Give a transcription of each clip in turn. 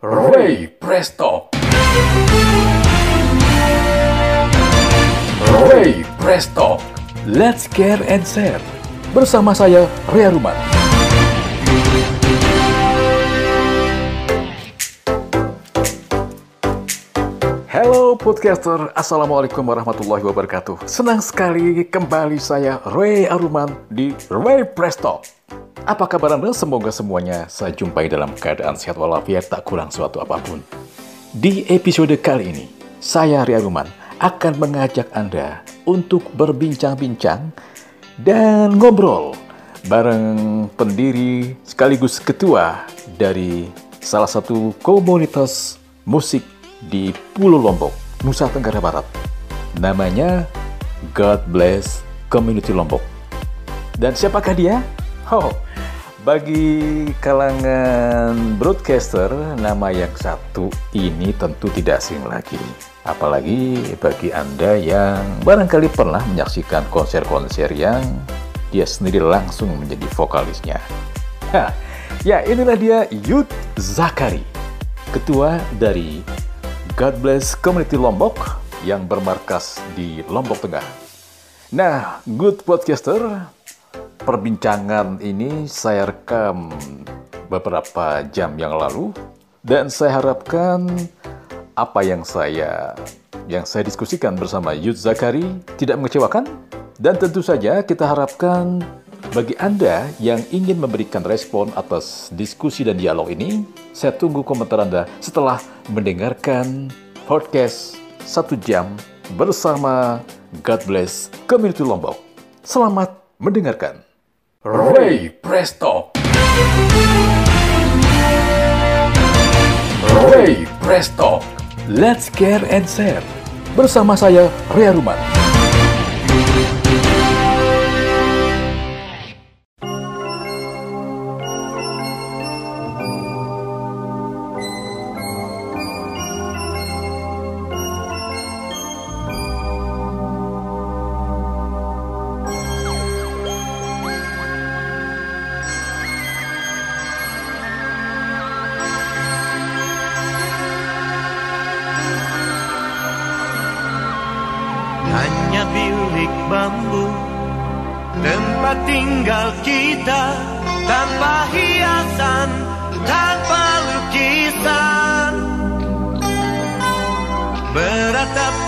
Ray Presto. Ray Presto. Let's care and share. Bersama saya, Rea Ruman. Hello podcaster, Assalamualaikum warahmatullahi wabarakatuh. Senang sekali kembali saya Ray Aruman di Ray Presto. Apa kabar Anda? Semoga semuanya saya jumpai dalam keadaan sehat walafiat tak kurang suatu apa pun. Di episode kali ini, saya Ria Ruman akan mengajak Anda untuk berbincang-bincang dan ngobrol bareng pendiri sekaligus ketua dari salah satu komunitas musik di Pulau Lombok, Nusa Tenggara Barat. Namanya God Bless Community Lombok. Dan siapakah dia? Oh, bagi kalangan broadcaster, nama yang satu ini tentu tidak asing lagi. Apalagi bagi Anda yang barangkali pernah menyaksikan konser-konser yang dia sendiri langsung menjadi vokalisnya. Hah, ya inilah dia Yud Zakari, ketua dari God Bless Community Lombok yang bermarkas di Lombok Tengah. Nah, good podcaster, perbincangan ini saya rekam beberapa jam yang lalu dan saya harapkan apa yang saya yang saya diskusikan bersama Yud Zakari tidak mengecewakan dan tentu saja kita harapkan bagi Anda yang ingin memberikan respon atas diskusi dan dialog ini, saya tunggu komentar Anda setelah mendengarkan podcast satu jam bersama God Bless Community Lombok. Selamat mendengarkan. Ray Presto. Ray Presto. Let's care and share. Bersama saya, Rea Ruman.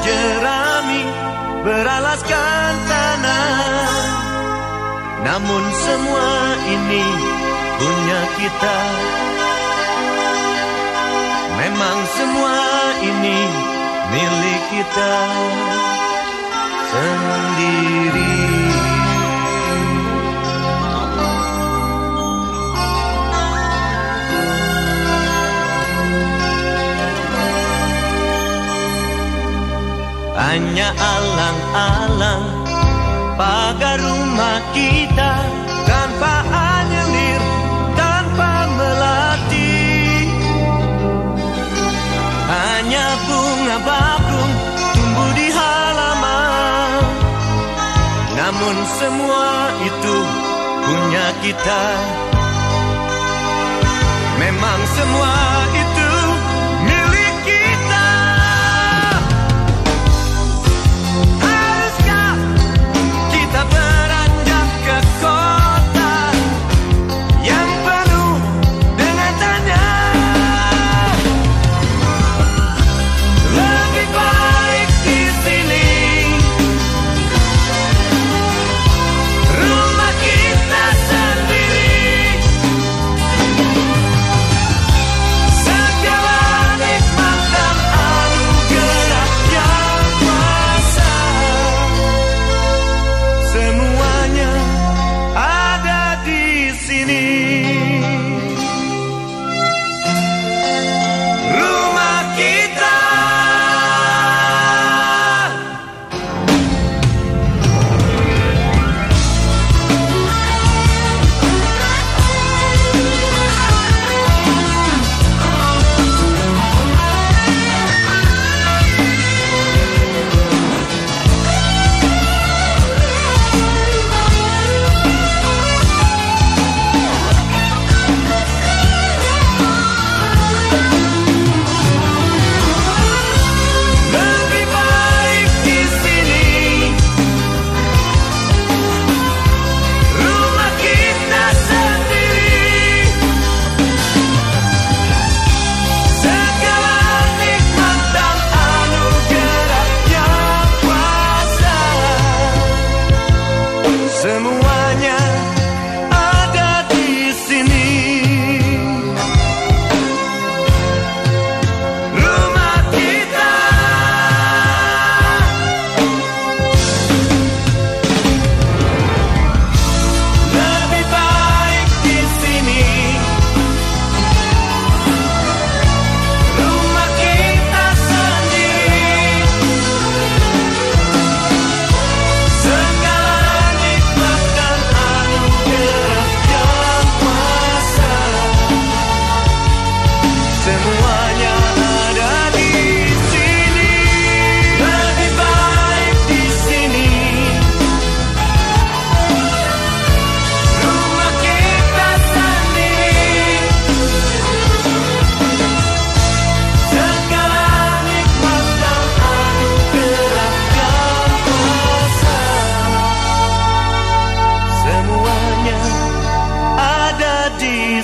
Jerami Beralaskan tanah. Namun semua ini Punya kita. Memang semua ini Milik kita. Sendiri. Hanya alang-alang pagar rumah kita. Tanpa anyelir, tanpa melati. Hanya bunga bakung tumbuh di halaman. Namun semua itu punya kita. Memang semua itu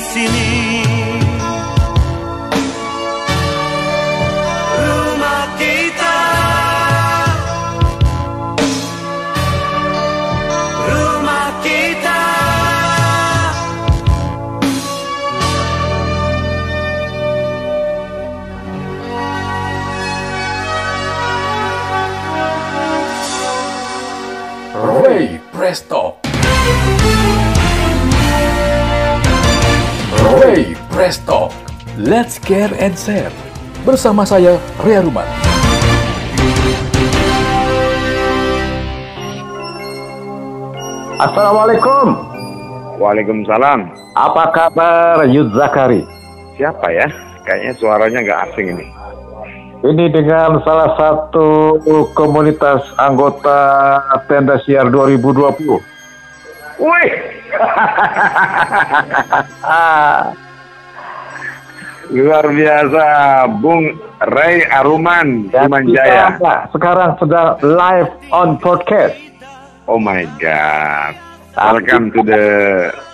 sin care and share. Bersama saya, Ria Ruman. Assalamualaikum. Waalaikumsalam. Apa kabar Yud Zakari? Siapa ya? Kayaknya suaranya nggak asing ini. Ini dengan salah satu komunitas anggota Tenda Siar 2020. Wih, luar biasa, Bung Ray Aruman, Dan Jaya. kita sekarang sedang live on podcast. Oh my God. Welcome to the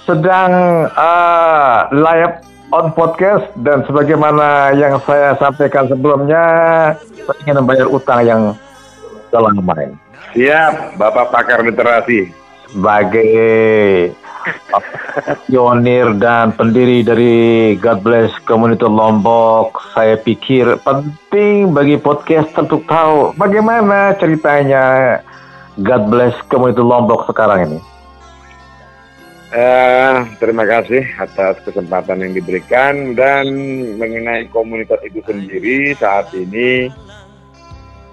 Sedang uh, live on podcast dan sebagaimana yang saya sampaikan sebelumnya, saya ingin membayar utang yang telah kemarin. siap Bapak Pakar Literasi. sebagai pionir dan pendiri dari God Bless Community Lombok, saya pikir penting bagi podcast untuk tahu bagaimana ceritanya God Bless Community Lombok sekarang ini. Eh, terima kasih atas kesempatan yang diberikan dan mengenai komunitas itu sendiri saat ini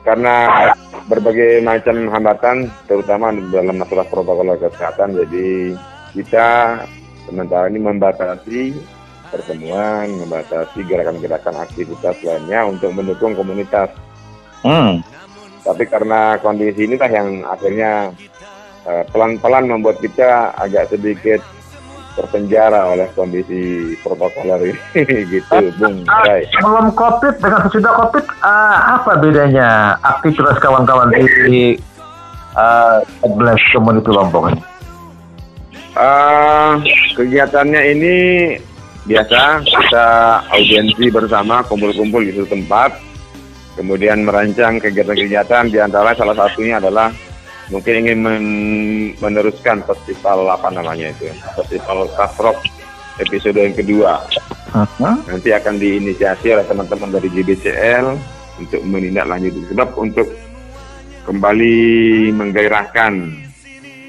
karena berbagai macam hambatan terutama dalam masalah protokol kesehatan jadi kita sementara ini membatasi pertemuan, membatasi gerakan-gerakan aktivitas lainnya untuk mendukung komunitas. Hmm. Tapi karena kondisi inilah yang akhirnya eh, pelan-pelan membuat kita agak sedikit terpenjara oleh kondisi protokoler ini gitu, Bung Ray. Sebelum COVID dengan sesudah COVID, ah, apa bedanya aktivitas kawan-kawan di uh, Bless Community Lombok ini? Eh, kegiatannya ini biasa kita audiensi bersama kumpul-kumpul di suatu tempat kemudian merancang kegiatan-kegiatan di antara salah satunya adalah mungkin ingin men- meneruskan festival apa namanya itu festival Kasrok episode yang kedua. Nanti akan diinisiasi oleh teman-teman dari JBCL untuk menindaklanjuti. Sebab untuk kembali menggairahkan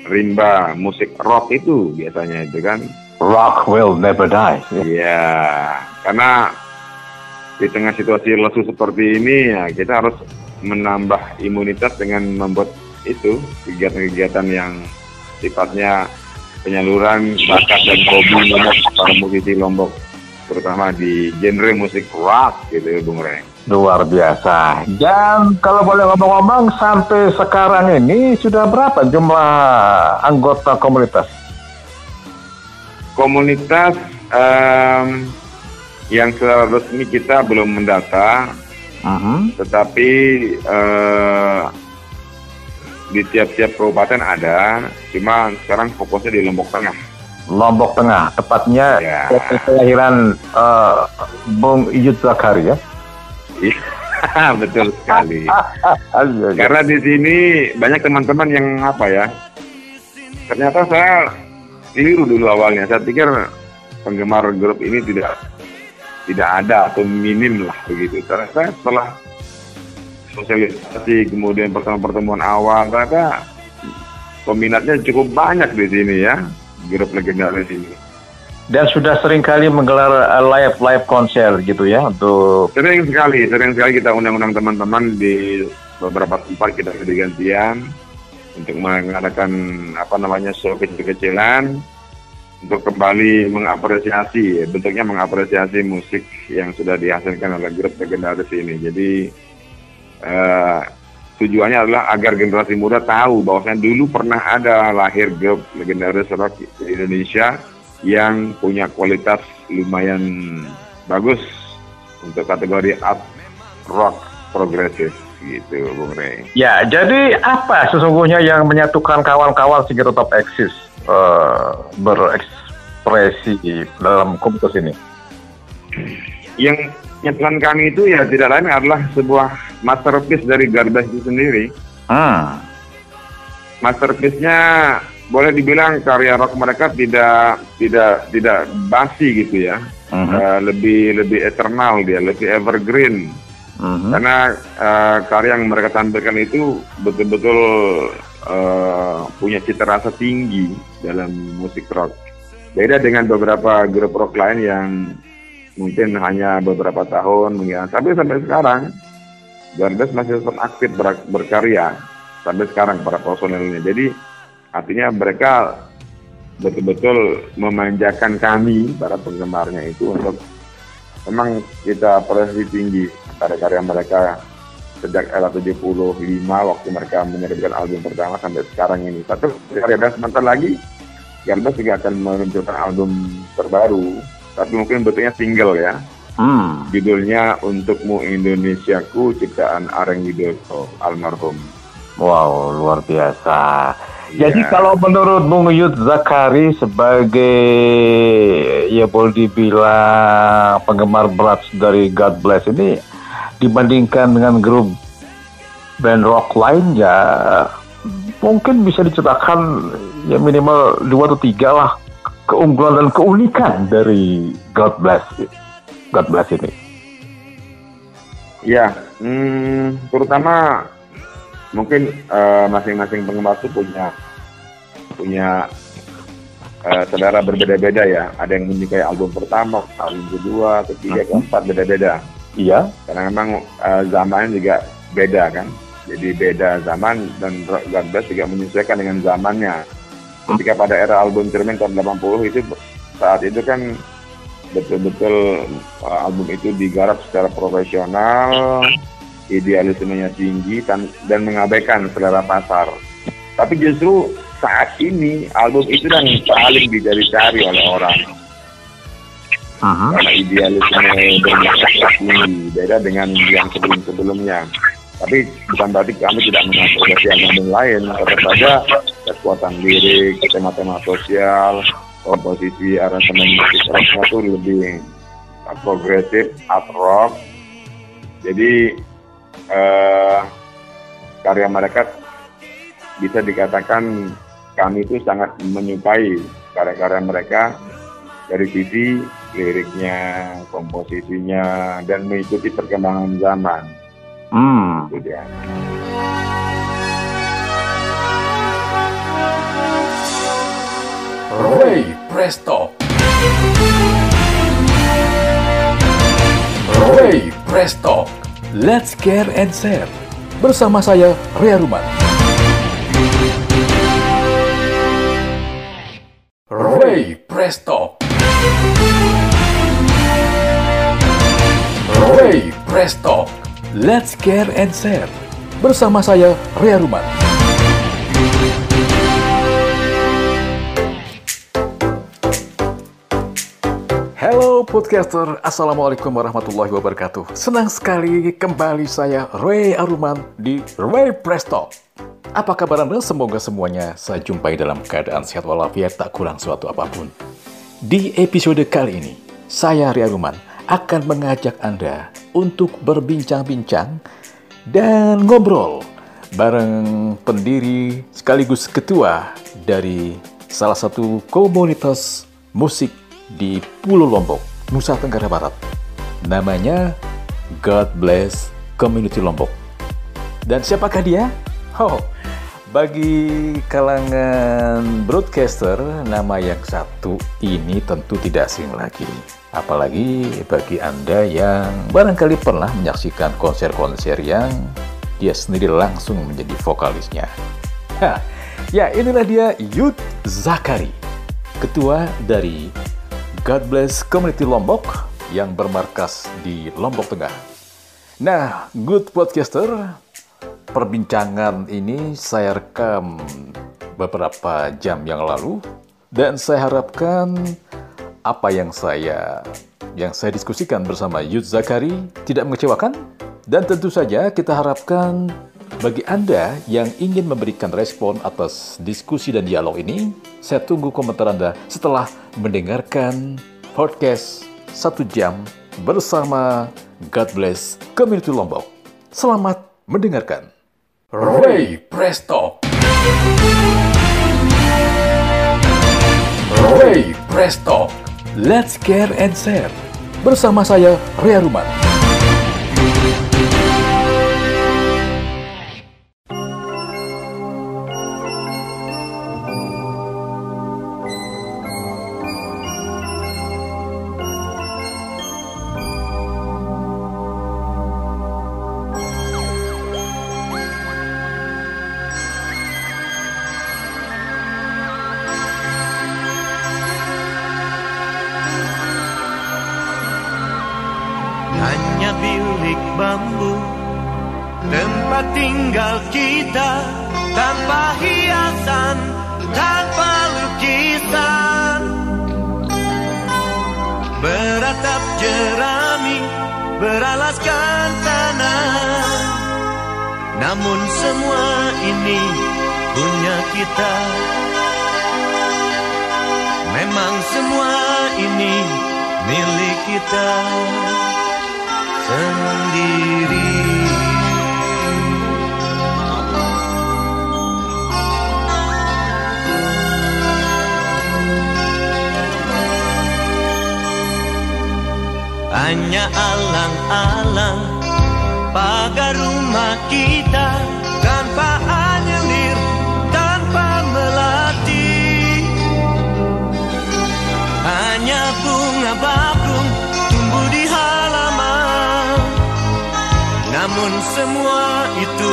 rimba musik rock itu biasanya itu kan Rock will never die. Iya, karena di tengah situasi lesu seperti ini ya kita harus menambah imunitas dengan membuat itu kegiatan-kegiatan yang sifatnya penyaluran bakat dan hobi Lombok para musisi Lombok terutama di genre musik rock gitu ya Bung Rey. Luar biasa. Dan kalau boleh ngomong-ngomong, sampai sekarang ini sudah berapa jumlah anggota komunitas? Komunitas em, yang secara resmi kita belum mendata, tetapi eh, di tiap-tiap kabupaten ada, cuma sekarang fokusnya di Lombok Tengah. Lombok Tengah, tepatnya Ya. kelahiran eh, Bung Iyut Zakari ya. Betul sekali. Karena di sini banyak teman-teman yang apa ya? Ternyata saya keliru dulu awalnya. Saya pikir penggemar grup ini tidak tidak ada atau minim lah begitu. Ternyata setelah sosialisasi kemudian pertemuan-pertemuan awal ternyata peminatnya cukup banyak di sini ya grup legendaris ini. Dan sudah sering kali menggelar eh, live live konser gitu ya untuk Sering sekali, sering sekali kita undang-undang teman-teman di beberapa tempat kita gantian untuk mengadakan apa namanya show kecil-kecilan untuk kembali mengapresiasi, bentuknya mengapresiasi musik yang sudah dihasilkan oleh grup legendaris ini. Jadi eh, tujuannya adalah agar generasi muda tahu bahwasanya dulu pernah ada lahir grup legendaris rock di Indonesia yang punya kualitas lumayan bagus untuk kategori art rock progresif gitu Bung Rey. Ya, jadi apa sesungguhnya yang menyatukan kawan-kawan sehingga tetap eksis eh, berekspresi dalam komunitas ini? Yang nyatukan kami itu ya tidak lain adalah sebuah masterpiece dari Garbage itu sendiri. Hmm. Masterpiece-nya boleh dibilang karya rock mereka tidak tidak tidak basi gitu ya. Mhm. Eh, lebih lebih eternal dia, lebih evergreen. Mhm. Karena eh, karya yang mereka tampilkan itu betul-betul eh, punya cita rasa tinggi dalam musik rock. Beda dengan beberapa grup rock lain yang mungkin hanya beberapa tahun mungkin. Tapi sampai sekarang Gardas masih tetap aktif ber- berkarya sampai sekarang para personelnya. Jadi artinya mereka betul-betul memanjakan kami para penggemarnya itu untuk memang kita apresiasi tinggi karya-karya mereka sejak era 75 waktu mereka menerbitkan album pertama sampai sekarang ini. Satu karya dan sebentar lagi Gardas juga akan meluncurkan album terbaru, tapi mungkin bentuknya single ya. Hmm. Judulnya Untukmu Indonesiaku ciptaan Areng Widodo almarhum. Wow, luar biasa. Jadi Ya. kalau menurut Bung Yud Zakari sebagai ya boleh dibilang penggemar berat dari God Bless ini dibandingkan dengan grup band rock lain ya mungkin bisa diceritakan ya minimal dua atau tiga lah keunggulan dan keunikan dari God Bless God Bless ini. Ya, hmm, terutama mungkin eh, masing-masing penggemar itu punya punya eh, selera berbeda-beda ya. Ada yang menyukai album pertama, album kedua, ketiga, keempat beda-beda. Iya. Karena memang eh, zamannya juga beda kan. Jadi beda zaman dan Rock God Bless juga menyesuaikan dengan zamannya. Ketika pada era album Cermin tahun 80 itu saat itu kan betul-betul uh, album itu digarap secara profesional, idealismenya tinggi dan, dan mengabaikan selera pasar. Tapi justru saat ini album itu yang paling dicari-cari oleh orang karena idealisme bermasalah tinggi beda dengan yang sebelum-sebelumnya. Tapi bukan berarti kami tidak mengapresiasi album lain, tetap saja kekuatan lirik, tema-tema sosial, komposisi aransemen musik rocknya itu lebih progresif, art rock. Jadi eh, karya mereka bisa dikatakan kami itu sangat menyukai karya-karya mereka dari sisi liriknya, komposisinya, dan mengikuti perkembangan zaman. Hmm. Itu dia. Ray Presto. Ray Presto. Let's care and share. Bersama saya, Ria Ruman. Ray Presto. Ray Presto. Let's care and share. Bersama saya, Ria Ruman. Podcaster, Assalamualaikum warahmatullahi wabarakatuh. Senang sekali kembali saya Ray Aruman di Ray Presto. Apa kabar Anda? Semoga semuanya saya jumpai dalam keadaan sehat walafiat tak kurang suatu apa pun. Di episode kali ini, saya Ray Aruman akan mengajak Anda untuk berbincang-bincang dan ngobrol bareng pendiri sekaligus ketua dari salah satu komunitas musik di Pulau Lombok, Nusa Tenggara Barat. Namanya God Bless Community Lombok. Dan siapakah dia? Oh, bagi kalangan broadcaster, nama yang satu ini tentu tidak asing lagi. Apalagi bagi Anda yang barangkali pernah menyaksikan konser-konser yang dia sendiri langsung menjadi vokalisnya. Ya inilah dia Yud Zakari, ketua dari God Bless Community Lombok yang bermarkas di Lombok Tengah. Nah, good podcaster, perbincangan ini saya rekam beberapa jam yang lalu dan saya harapkan apa yang saya yang saya diskusikan bersama Yud Zakari tidak mengecewakan dan tentu saja kita harapkan bagi Anda yang ingin memberikan respon atas diskusi dan dialog ini, saya tunggu komentar Anda setelah mendengarkan podcast satu jam bersama God Bless Community Lombok. Selamat mendengarkan. Ray Presto. Ray Presto. Let's care and share. Bersama saya, Ria Ruman. Jerami beralaskan tanah namun semua ini punya kita Memang semua ini milik kita sendiri. Hanya alang-alang pagar rumah kita. Tanpa anyelir, tanpa melati. Hanya bunga bakung tumbuh di halaman. Namun semua itu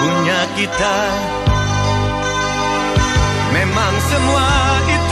punya kita. Memang semua itu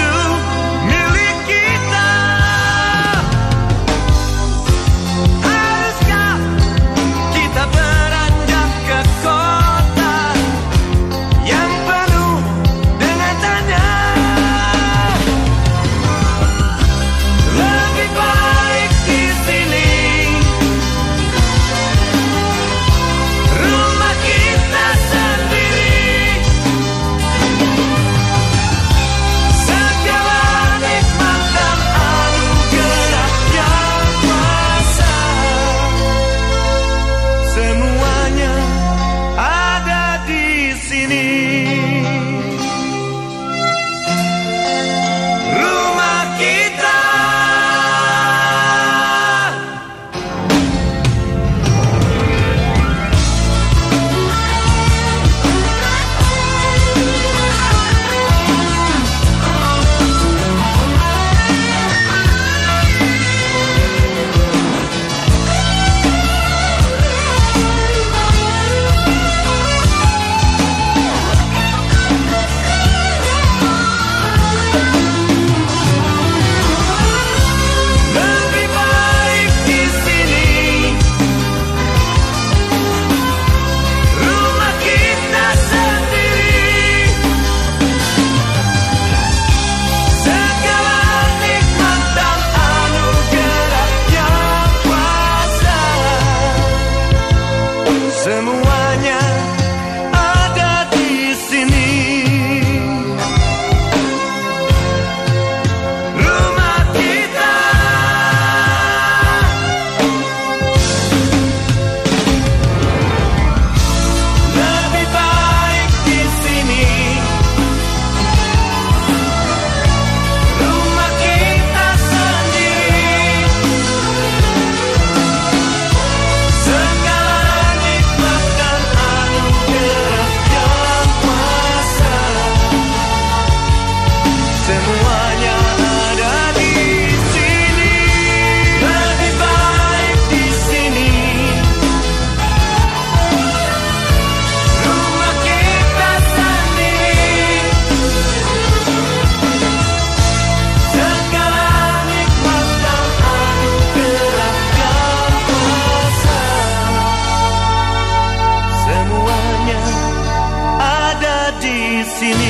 di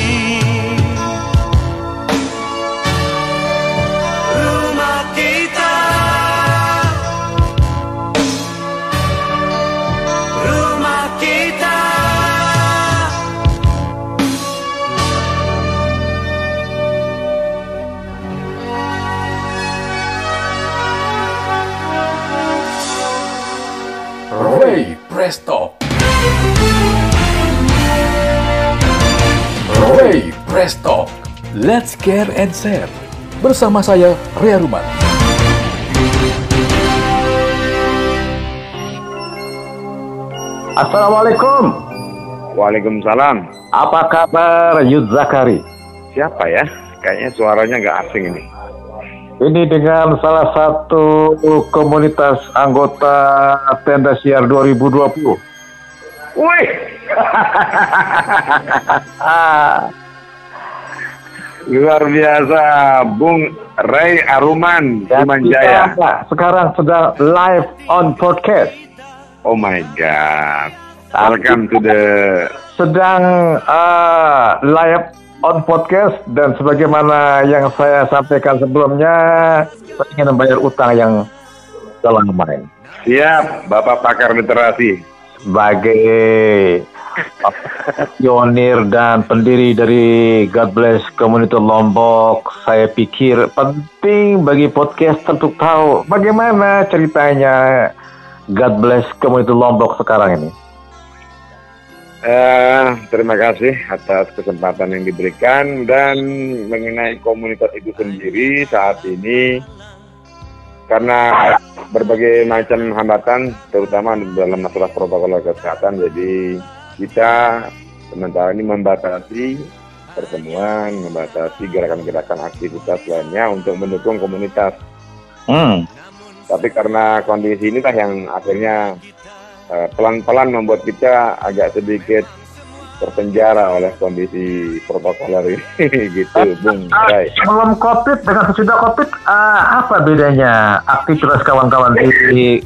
care and share. Bersama saya, Rea Ruman. Assalamualaikum. Waalaikumsalam. Apa kabar Yud Zakari? Siapa ya? Kayaknya suaranya nggak asing ini. Ini dengan salah satu komunitas anggota Tenda Siar 2020. Wih, Luar biasa, Bung Ray Aruman, kita sekarang sedang live on podcast. Oh my God. Welcome to the Sedang uh, live on podcast dan sebagaimana yang saya sampaikan sebelumnya, saya ingin membayar utang yang telah kemarin. Siap, Bapak Pakar Literasi. Sebagai pionir dan pendiri dari God Bless Community Lombok, saya pikir penting bagi podcast untuk tahu bagaimana ceritanya God Bless Community Lombok sekarang ini. Eh, terima kasih atas kesempatan yang diberikan dan mengenai komunitas itu sendiri saat ini karena berbagai macam hambatan terutama dalam masalah protokol kesehatan jadi kita sementara ini membatasi pertemuan, membatasi gerakan-gerakan aktivitas lainnya untuk mendukung komunitas. Hmm. Tapi karena kondisi inilah yang akhirnya eh, pelan-pelan membuat kita agak sedikit terpenjara oleh kondisi protokoler ini gitu, Bung Ray. Sebelum COVID dengan sesudah COVID, ah, apa bedanya aktivitas kawan-kawan di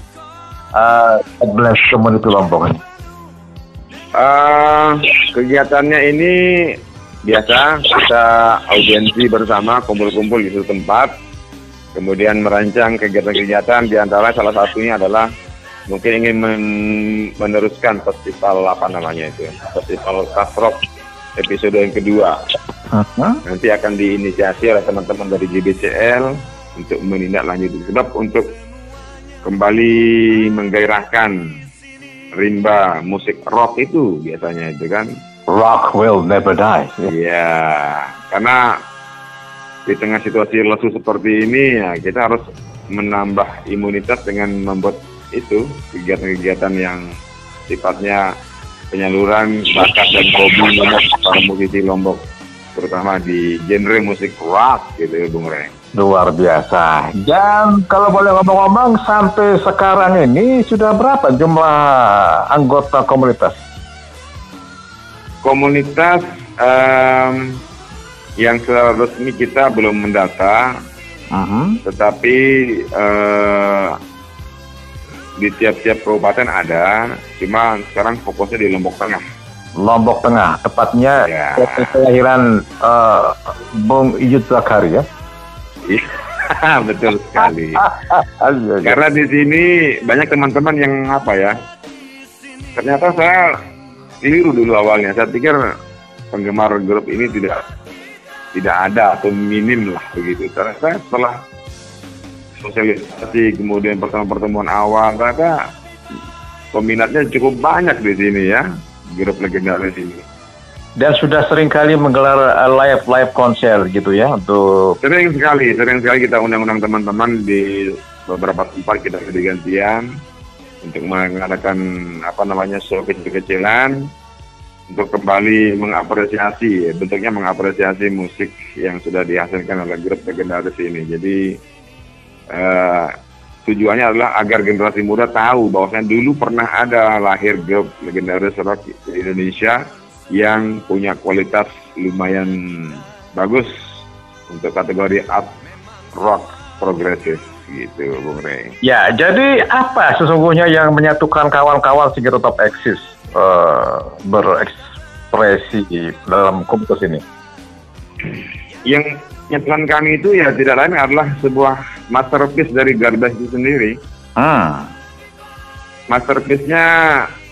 uh, God Bless Community Lombok ini? Eh, kegiatannya ini biasa kita audiensi bersama kumpul-kumpul di suatu tempat kemudian merancang kegiatan-kegiatan di antara salah satunya adalah mungkin ingin men- meneruskan festival apa namanya itu festival Kasrok episode yang kedua Hmm? nanti akan diinisiasi oleh teman-teman dari JBCL untuk menindaklanjuti sebab untuk kembali menggairahkan rimba musik rock itu biasanya itu kan Rock will never die. Iya, karena di tengah situasi lesu seperti ini ya kita harus menambah imunitas dengan membuat itu kegiatan-kegiatan yang sifatnya penyaluran bakat dan hobi para musisi Lombok terutama di genre musik rock gitu ya Bung Reng. Luar biasa. Dan kalau boleh ngomong-ngomong, sampai sekarang ini sudah berapa jumlah anggota komunitas? Komunitas em, yang secara resmi kita belum mendata, Mhm. tetapi eh, di tiap-tiap kabupaten ada, cuma sekarang fokusnya di Lombok Tengah. Lombok Tengah, tepatnya Ya. kelahiran eh, Bung Zakaria. Iya, betul sekali. Karena di sini banyak teman-teman yang apa ya? Ternyata saya keliru dulu awalnya. Saya pikir penggemar grup ini tidak tidak ada atau minim lah begitu. Ternyata setelah sosialisasi kemudian pertemuan-pertemuan awal ternyata peminatnya cukup banyak di sini ya grup legendaris ini. Dan sudah sering kali menggelar eh, live live konser gitu ya untuk Sering sekali, sering sekali kita undang-undang teman-teman di beberapa tempat kita bergantian untuk mengadakan apa namanya show kecil-kecilan untuk kembali mengapresiasi, bentuknya mengapresiasi musik yang sudah dihasilkan oleh grup legendaris ini. Jadi eh, tujuannya adalah agar generasi muda tahu bahwasanya dulu pernah ada lahir grup legendaris rock di Indonesia yang punya kualitas lumayan bagus untuk kategori art rock progresif gitu Bung Rey. Ya, jadi apa sesungguhnya yang menyatukan kawan-kawan Sigiro Top Axis eh, berekspresi dalam komunitas ini? Yang nyatukan kami itu ya tidak lain adalah sebuah masterpiece dari Gardas itu sendiri. Hmm. Masterpiece-nya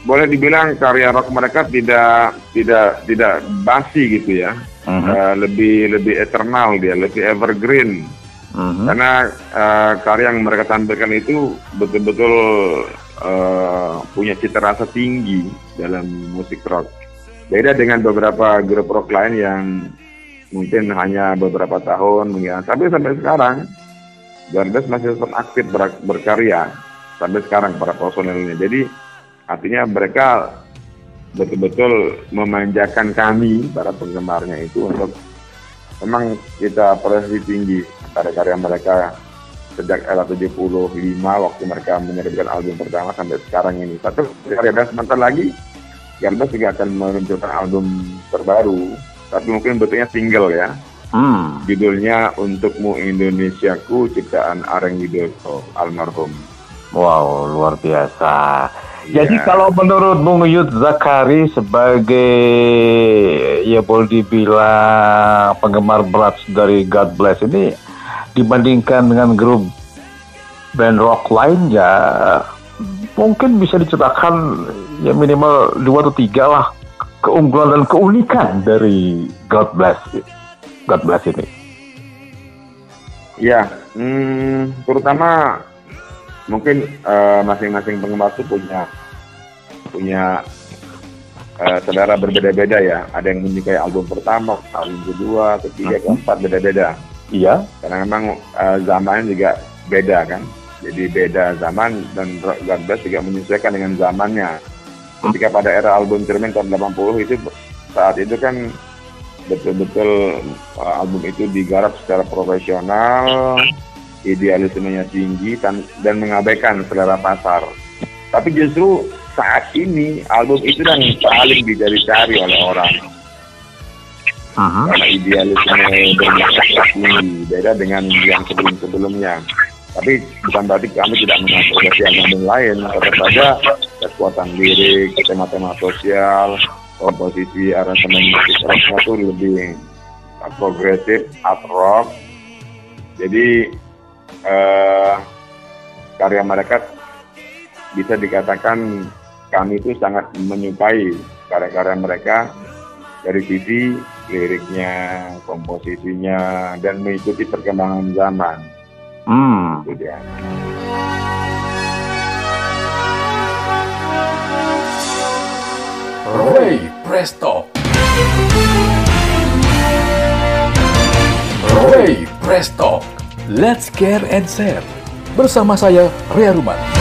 boleh dibilang karya rock mereka tidak tidak tidak basi gitu ya. Mhm. Eh, lebih lebih eternal dia, lebih evergreen. Mhm. Karena eh, karya yang mereka tampilkan itu betul-betul eh, punya cita rasa tinggi dalam musik rock. Beda dengan beberapa grup rock lain yang mungkin hanya beberapa tahun menghilang. Tapi sampai sekarang Gardas masih tetap aktif ber- berkarya sampai sekarang para personelnya. Jadi artinya mereka betul-betul memanjakan kami para penggemarnya itu untuk memang kita apresiasi tinggi karya-karya mereka sejak era 75 waktu mereka menerbitkan album pertama sampai sekarang ini. Satu karya dan sebentar lagi Gardas juga akan meluncurkan album terbaru, tapi mungkin bentuknya single ya. Hmm. Judulnya Untukmu Indonesiaku ciptaan Areng Widodo almarhum. Wow, luar biasa. Jadi Ya. kalau menurut Bung Yud Zakari sebagai ya boleh dibilang penggemar berat dari God Bless ini dibandingkan dengan grup band rock lain ya mungkin bisa diceritakan ya minimal dua atau tiga lah keunggulan dan keunikan dari God Bless God Bless ini. Ya, hmm, terutama mungkin eh, masing-masing penggemar itu punya punya eh, selera berbeda-beda ya. Ada yang menyukai album pertama, album kedua, ketiga, keempat beda-beda. Iya. Karena memang eh, zamannya juga beda kan. Jadi beda zaman dan Rock God Bless juga menyesuaikan dengan zamannya. Ketika pada era album Cermin tahun 80 itu saat itu kan betul-betul uh, album itu digarap secara profesional, idealismenya tinggi dan, dan mengabaikan selera pasar. Tapi justru saat ini album itu yang paling dicari-cari oleh orang Mhm. karena idealisme bermasalah tinggi, beda dengan yang sebelum-sebelumnya. Tapi bukan berarti kami tidak mengapresiasi album lain, tetap saja kekuatan lirik, tema-tema sosial, komposisi aransemen musik rocknya itu lebih progresif, art rock. Jadi eh, karya mereka bisa dikatakan kami itu sangat menyukai karya-karya mereka dari sisi liriknya, komposisinya, dan mengikuti perkembangan zaman. Hmm. Itu dia. Ray Presto. Ray Presto. Let's care and share. Bersama saya, Rea Ruman.